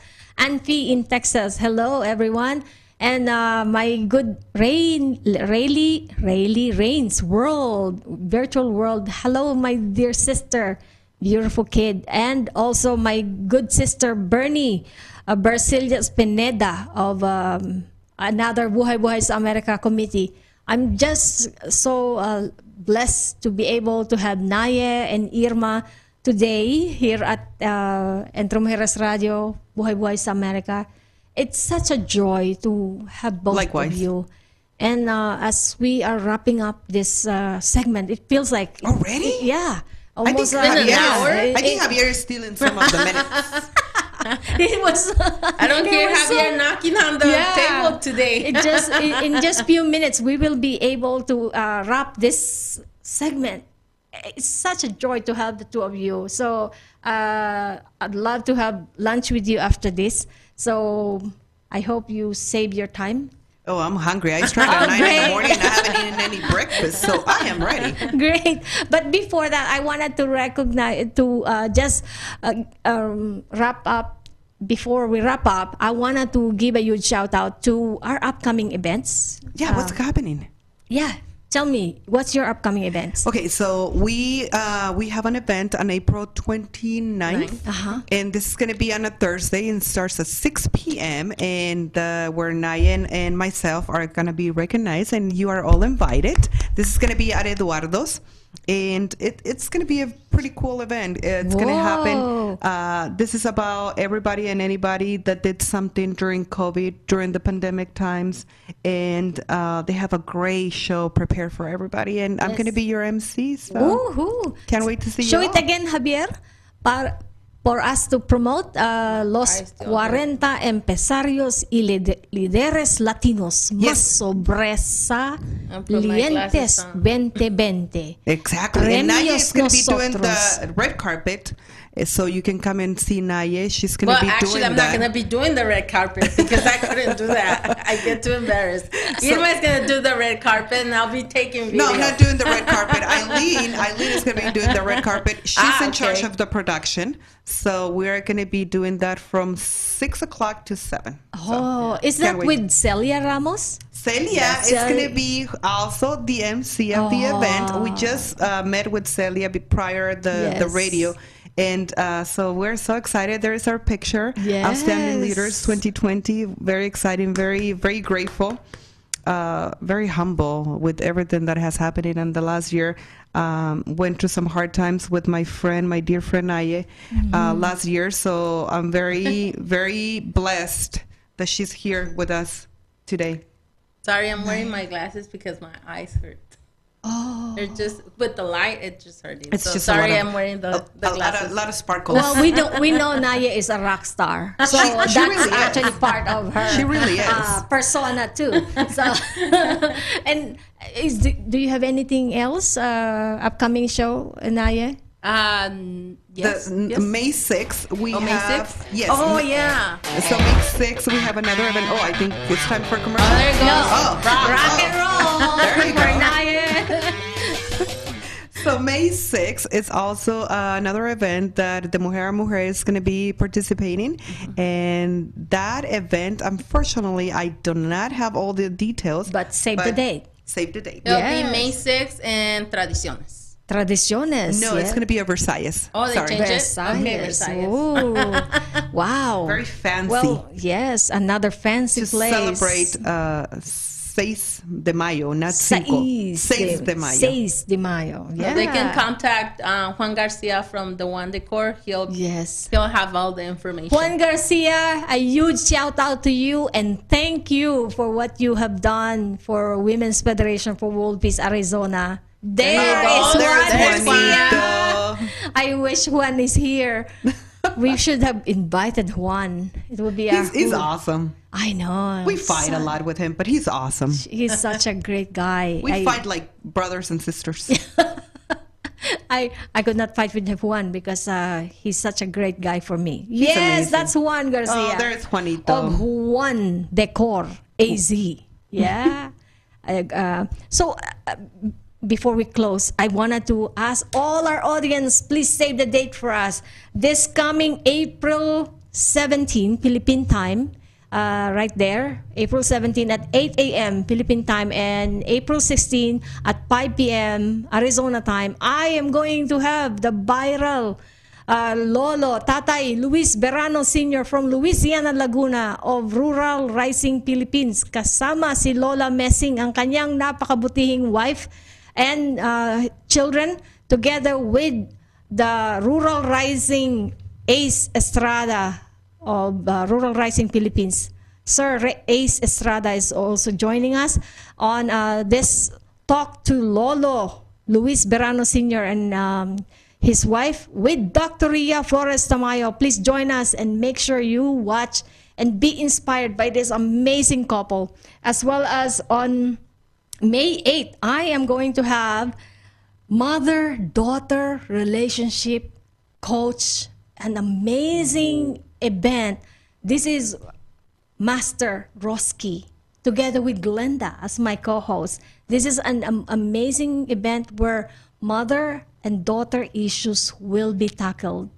Pete in Texas. Hello, everyone. And uh, my good Rain, Rayleigh, Rayleigh Rains World, virtual world. Hello, my dear sister, beautiful kid. And also my good sister, Bernie, uh, Bercilia Spineda of um, another Buhay Buhay sa Amerika committee. I'm just so uh, blessed to be able to have Naya and Irma today here at uh, Entre Mujeres Radio, Buhay Buhay sa Amerika. It's such a joy to have both Likewise. of you. And uh, as we are wrapping up this uh, segment, it feels like Already? yeah, I think, almost been an Javier, hour. It- I think it- Javier is stealing some of the minutes. it was. I don't it hear was so- Javier knocking on the Yeah. table today. it just in, in just few minutes we will be able to uh, wrap this segment it's such a joy to have the two of you so uh, i'd love to have lunch with you after this so i hope you save your time Oh, I'm hungry. I started Oh, at 9 in the morning and I haven't eaten any breakfast, so I am ready. Great. But before that, I wanted to recognize, to uh, just uh, um, wrap up. Before we wrap up, I wanted to give a huge shout out to our upcoming events. Yeah, what's happening? Yeah. Tell me, what's your upcoming events? Okay, so we uh, we have an event on April 29th, Uh-huh. and this is going to be on a Thursday and starts at 6 p.m. And uh, where Nayan and myself are going to be recognized, and you are all invited. This is going to be at Eduardo's, and it, it's going to be a pretty cool event. It's going to happen. Uh, this is about everybody and anybody that did something during COVID, during the pandemic times, and uh, they have a great show prepared for everybody. And I'm going to be your MC. So Woohoo. can't wait to see Show you. Show it again, Javier, para, for us to promote uh, los Ay, 40 empresarios y lide- líderes latinos más Yes. sorpresa I'll put my lientes glasses on. 2020. Exactly. And Naya Premios is going to be doing the red carpet, so you can come and see Naye. She's going to be doing Well, be actually, doing I'm that. not going to be doing the red carpet because I couldn't do that. I get too embarrassed. Irma's going to do the red carpet, and I'll be taking video. No, I'm not doing the red carpet. Eileen, Eileen is going to be doing the red carpet. She's Ah, in charge of the production, so we're going to be doing that from six o'clock to seven. Oh, is that wait. with Celia Ramos? Celia is Celia- going to be also the MC of the event. We just uh, met with Celia prior the the radio. And uh, so we're so excited. There is our picture. Outstanding Leaders 2020. Very exciting. Very, very grateful. Uh, very humble with everything that has happened in the last year. Um, went through some hard times with my friend, my dear friend Naye, uh, last year. So I'm very, very blessed that she's here with us today. Sorry, I'm wearing my glasses because my eyes hurt. Oh. They're just with the light. it just hurting. It's so just sorry, of- I'm wearing the, the a, lot glasses. of, lot of sparkles. Well, we don't. We know Naya is a rock star, so She- that's she really is. actually part of her. She really is. uh, persona too. So, and is do you have anything else uh, upcoming show, Naya? Um, yes, the, yes. May 6th, we Oh, May have. 6th? Yes. Oh, yeah. So May 6th, we have another event. Oh, I think it's time for commercial. Oh, there it goes. Oh, Rock, Rock and roll There you for go. Naya. So May 6th is also uh, another event that the Mujer a Mujer is going to be participating. Mm-hmm. And that event, unfortunately, I do not have all the details. But save the date. Save the date. It'll Yes. be May 6th and Tradiciones. Tradiciones. No, it's going to be a Versailles. Oh, they Sorry. changed it? Versailles. Okay, Versailles. Ooh. wow. Very fancy. Well, yes, another fancy to place. celebrate uh, 6 de Mayo, not 5. Seis 6 de Mayo. Seis de Mayo. Yeah. They can contact uh, Juan Garcia from the One Decor. He'll Yes. he'll have all the information. Juan Garcia, a huge shout out to you and thank you for what you have done for Women's Federation for World Peace Arizona. There There's Juan Juanito. Garcia. I wish Juan is here. We should have invited Juan. It would be He's, he's awesome. I know. We fight a lot with him, but he's awesome. He's such a great guy. We I, fight like brothers and sisters. I I could not fight with Juan because uh, he's such a great guy for me. yes, amazing. that's Juan Garcia. Oh, there's Juanito. of Juan Decor AZ. Yeah. I, uh, so uh, before we close, I wanted to ask all our audience, please save the date for us. This coming April 17, Philippine time, uh, right there, April 17 at 8 a.m. Philippine time and April 16 at 5 p.m. Arizona time. I am going to have the viral uh, Lolo, Tatay Luis Berano Sr. from Louisiana, Laguna of Rural Rising Philippines. Kasama si Lola Messing, ang kanyang napakabutihing wife and uh, children together with the Rural Rising Ace Estrada of uh, Rural Rising Philippines. Sir Ace Estrada is also joining us on uh, this talk to Lolo Luis Berano Sr. and um, his wife with Dr. Ria Flores Tamayo. Please join us and make sure you watch and be inspired by this amazing couple. As well as on May 8th, I am going to have mother daughter relationship coach, an amazing event. This is Master Roski together with Glenda as my co-host. This is an um, amazing event where mother and daughter issues will be tackled.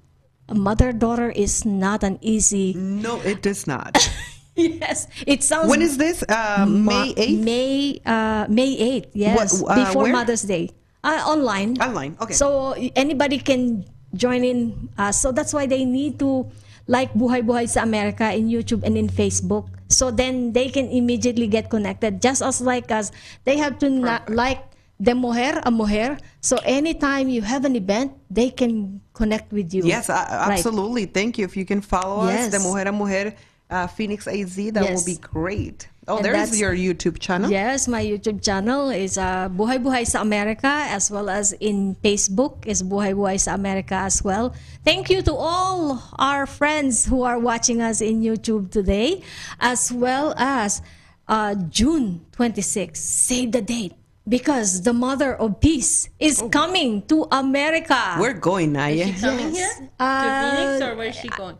A mother-daughter is not an easy. no, it does not. yes, it sounds. when is this? Uh, May 8th? May uh, May 8th, yes, What, uh, before where? Mother's Day. Uh, online. Online, okay. So anybody can join in. Uh, so that's why they need to like Buhay Buhay sa Amerika in YouTube and in Facebook. So then they can immediately get connected. Just as like us, they have to na- like the Mujer a Mujer. So anytime you have an event, they can connect with you. Yes, uh, Right. absolutely. Thank you. If you can follow us, the Mujer a Mujer uh, Phoenix AZ, that Yes. will be great. Oh, And there's your YouTube channel. Yes, my YouTube channel is uh, Buhay Buhay sa Amerika as well as in Facebook is Buhay Buhay sa Amerika as well. Thank you to all our friends who are watching us in YouTube today as well as uh, June 26. Save the date because the Mother of Peace is coming to America. We're going, Naya. Is she coming Yes. here Uh, to Phoenix or where is she going?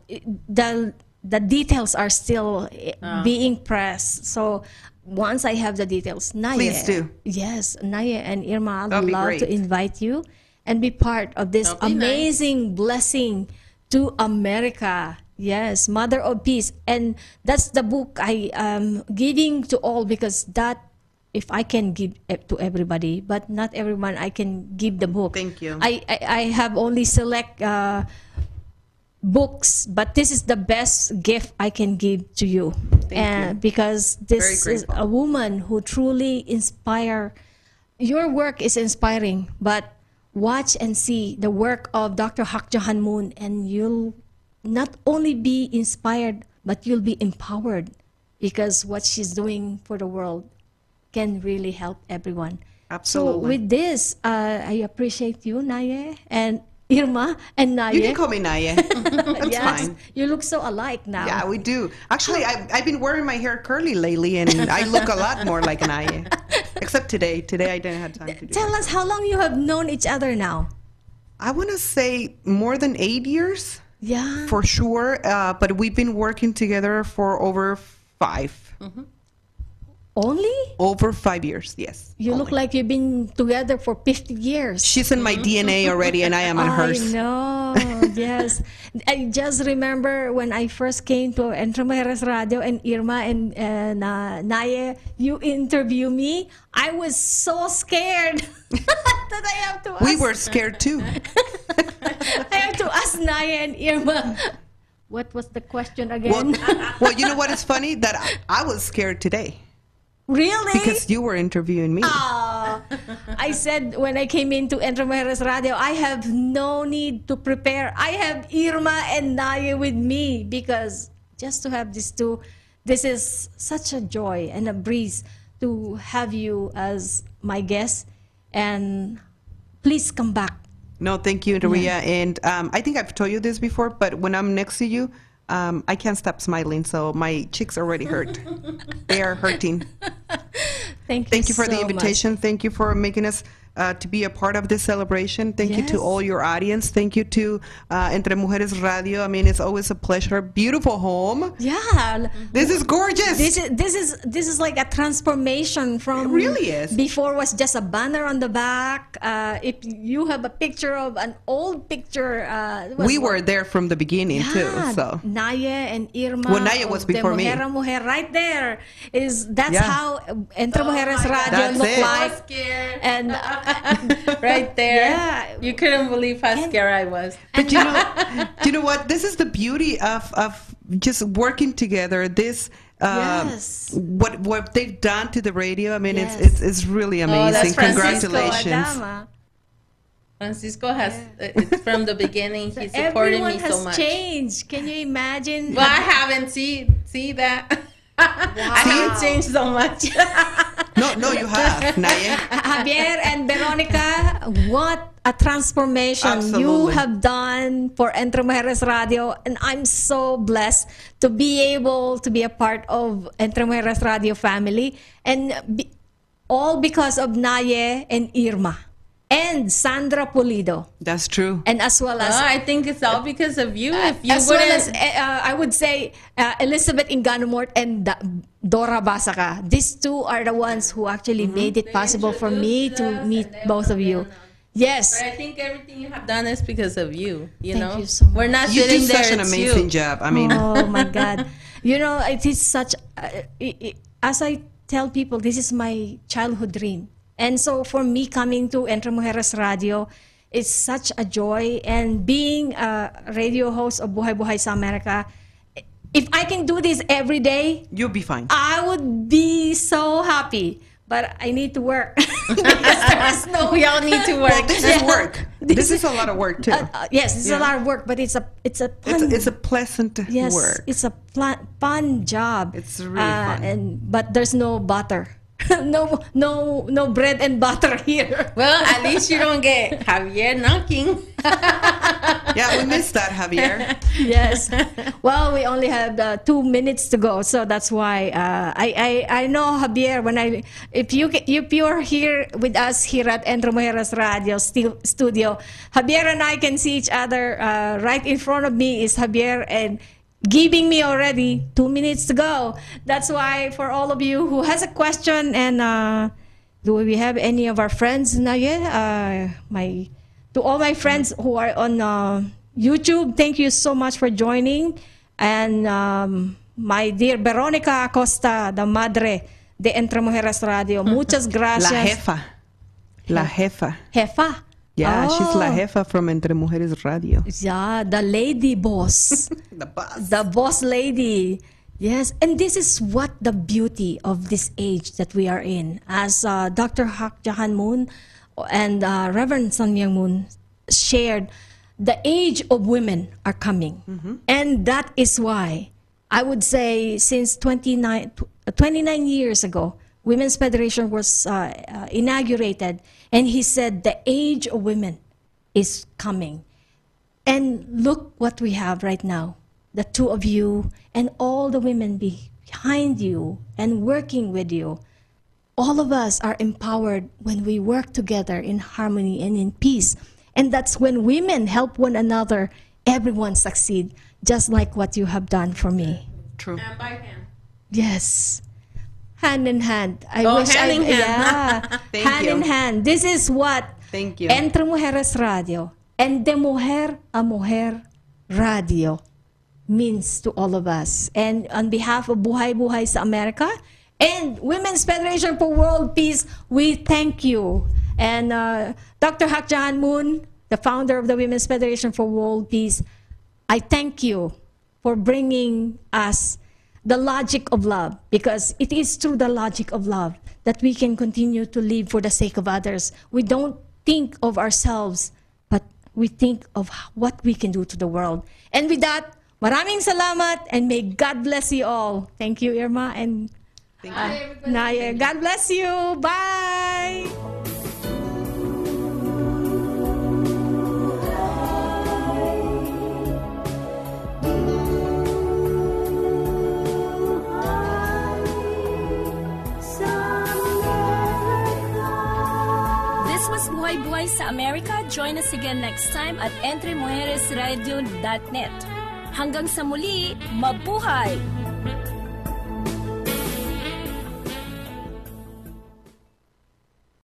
the the details are still uh, being pressed. So once I have the details, Naya, Please do. Yes, Naya and Irma, I'd That'd love to invite you and be part of this That'd nice. amazing blessing to America. Yes, Mother of Peace, and that's the book I am giving to all because that. If I can give it to everybody, but not everyone, I can give the book. Thank you. I I, I have only select uh, books, but this is the best gift I can give to you. and because this is a woman who truly inspire your work is inspiring, but watch and see the work of Dr. Hak Ja Han Moon and you'll not only be inspired, but you'll be empowered because what she's doing for the world can really help everyone. Absolutely. So with this, uh, I appreciate you, Naye, and Irma and Naye. you can call me Naye. That's yes, fine. you look so alike now. Yeah, we do. Actually, I, I've been wearing my hair curly lately, and I look a lot more like Naye. Except today. Today I didn't have time to do Tell us how long you have known each other now. I want to say more than eight years. Yeah. For sure. Uh, but we've been working together for over 5 Only? Over five years, yes. You look like you've been together for 50 years. She's in my DNA already, and I am in hers. I know, yes. I just remember when I first came to Entre Mujeres Radio and Irma and uh, Naye, you interview me. I was so scared that I have to ask. We were scared too. I have to ask Naye and Irma. What was the question Well, again? well, you know what is funny? That I, I was scared today really? because you were interviewing me. Ah, I said when I came into Entre Mujeres Radio, I have no need to prepare. I have Irma and Naye with me because just to have these two, this is such a joy and a breeze to have you as my guest. And please come back. No, thank you, Rhia. And um, I think I've told you this before, but when I'm next to you, um, I can't stop smiling. So my cheeks already hurt. they are hurting. Thank you. Thank you for the so much. invitation. Thank you for making us uh, to be a part of this celebration. Thank you to all your audience. Thank you to uh, Entre Mujeres Radio. I mean, it's always a pleasure. Beautiful home. Yeah. This is gorgeous. This is this is this is like a transformation from It really is. Before was just a banner on the back. Uh, if you have a picture of an old picture, uh, we were there from the beginning too. So Naya and Irma. Well, Naya was before me. Mujer right there. Is that's Yeah. how Entre Mujeres Radio That's look it. like. scared. And right there. Yeah. You couldn't believe how scared I was. But you know, you know what? This is the beauty of of just working together. This. Um, Yes. What what they've done to the radio? I mean, Yes. it's, it's it's really Oh, amazing. Francisco Congratulations! Adama. Francisco has, uh, it's from the beginning, he supported me has so much. changed. Can you imagine? Well, I haven't see see that. I haven't changed so much. No, no, you have, Naye. Javier and Veronica, what a transformation you have done for Entre Mujeres Radio. And I'm so blessed to be able to be a part of Entre Mujeres Radio family. And be, all because of Naye and Irma and Sandra Pulido. That's true. And as well as Oh, I think it's all because of you. If you as well wouldn't, as uh, I would say uh, Elizabeth Inganomort and Da- Dora Basaka. These two are the ones who actually Mm-hmm. made it possible for me to meet both of you. Yes. But I think everything you have done is because of you. You Thank know, you so much. we're not You sitting do there. such an amazing you. job. I mean, oh my God. You know, it is such. Uh, i i as I tell people, this is my childhood dream, and so for me coming to Entre Mujeres Radio, it's such a joy. And being a radio host of Buhay Buhay sa Amerika, if I can do this every day, you'll be fine. I would be so happy. But I need to work because no. We all need to work. Well, this is work. This, is a lot of work too. Uh, uh, yes, it's Yeah. a lot of work, but it's a it's a it's, fun, a, it's a pleasant yes, work. it's a pla- fun job. It's really Uh, fun. And but there's no butter, no no no bread and butter here. Well, at least you don't get Javier knocking. yeah, we missed that, Javier. yes. Well, we only have uh, two minutes to go, so that's why uh, I, I I know Javier. When I if you ca- if you are here with us here at Entre Mujeres Radio stu- Studio, Javier and I can see each other. Uh, right in front of me is Javier and. Giving me already two minutes to go. That's why for all of you who has a question and uh, do we have any of our friends na yet? Uh, my to all my friends who are on uh, YouTube, thank you so much for joining. And um, my dear Veronica Acosta, the madre de Entre Mujeres Radio, muchas gracias. La jefa. La jefa. Jefa. Yeah, she's la Oh. jefa from Entre Mujeres Radio. Yeah, the lady boss. The boss. the boss lady. Yes, and this is what the beauty of this age that we are in. As uh, Dr. Hak Ja Han Moon and uh, Reverend Sun Myung Moon shared, the age of women are coming. And that is why I would say since 29, 29 years ago, Women's Federation was uh, uh, inaugurated, and he said the age of women is coming. And look what we have right now the two of you and all the women behind you and working with you. All of us are empowered when we work together in harmony and in peace. And that's when women help one another, everyone succeed, just like what you have done for me. True. And by hand. Yes. Hand in hand. I Oh, wish hand I, in hand. Yeah. Thank hand you. in hand. This is what Thank you. Entre Mujeres Radio and De Mujer a Mujer Radio means to all of us. And on behalf of Buhay Buhay sa Amerika and Women's Federation for World Peace, we thank you. And uh, Dr. Hak Ja Han Moon, the founder of the Women's Federation for World Peace, I thank you for bringing us the logic of love because it is through the logic of love that we can continue to live for the sake of others. We don't think of ourselves, but we think of what we can do to the world. And with that, maraming salamat and may God bless you all. Thank you, Irma and Thank uh, Naye. God bless you. Bye. This was Buhay Buhay sa Amerika. Join us again next time at entremujeresradio.net. Hanggang sa muli, mabuhay!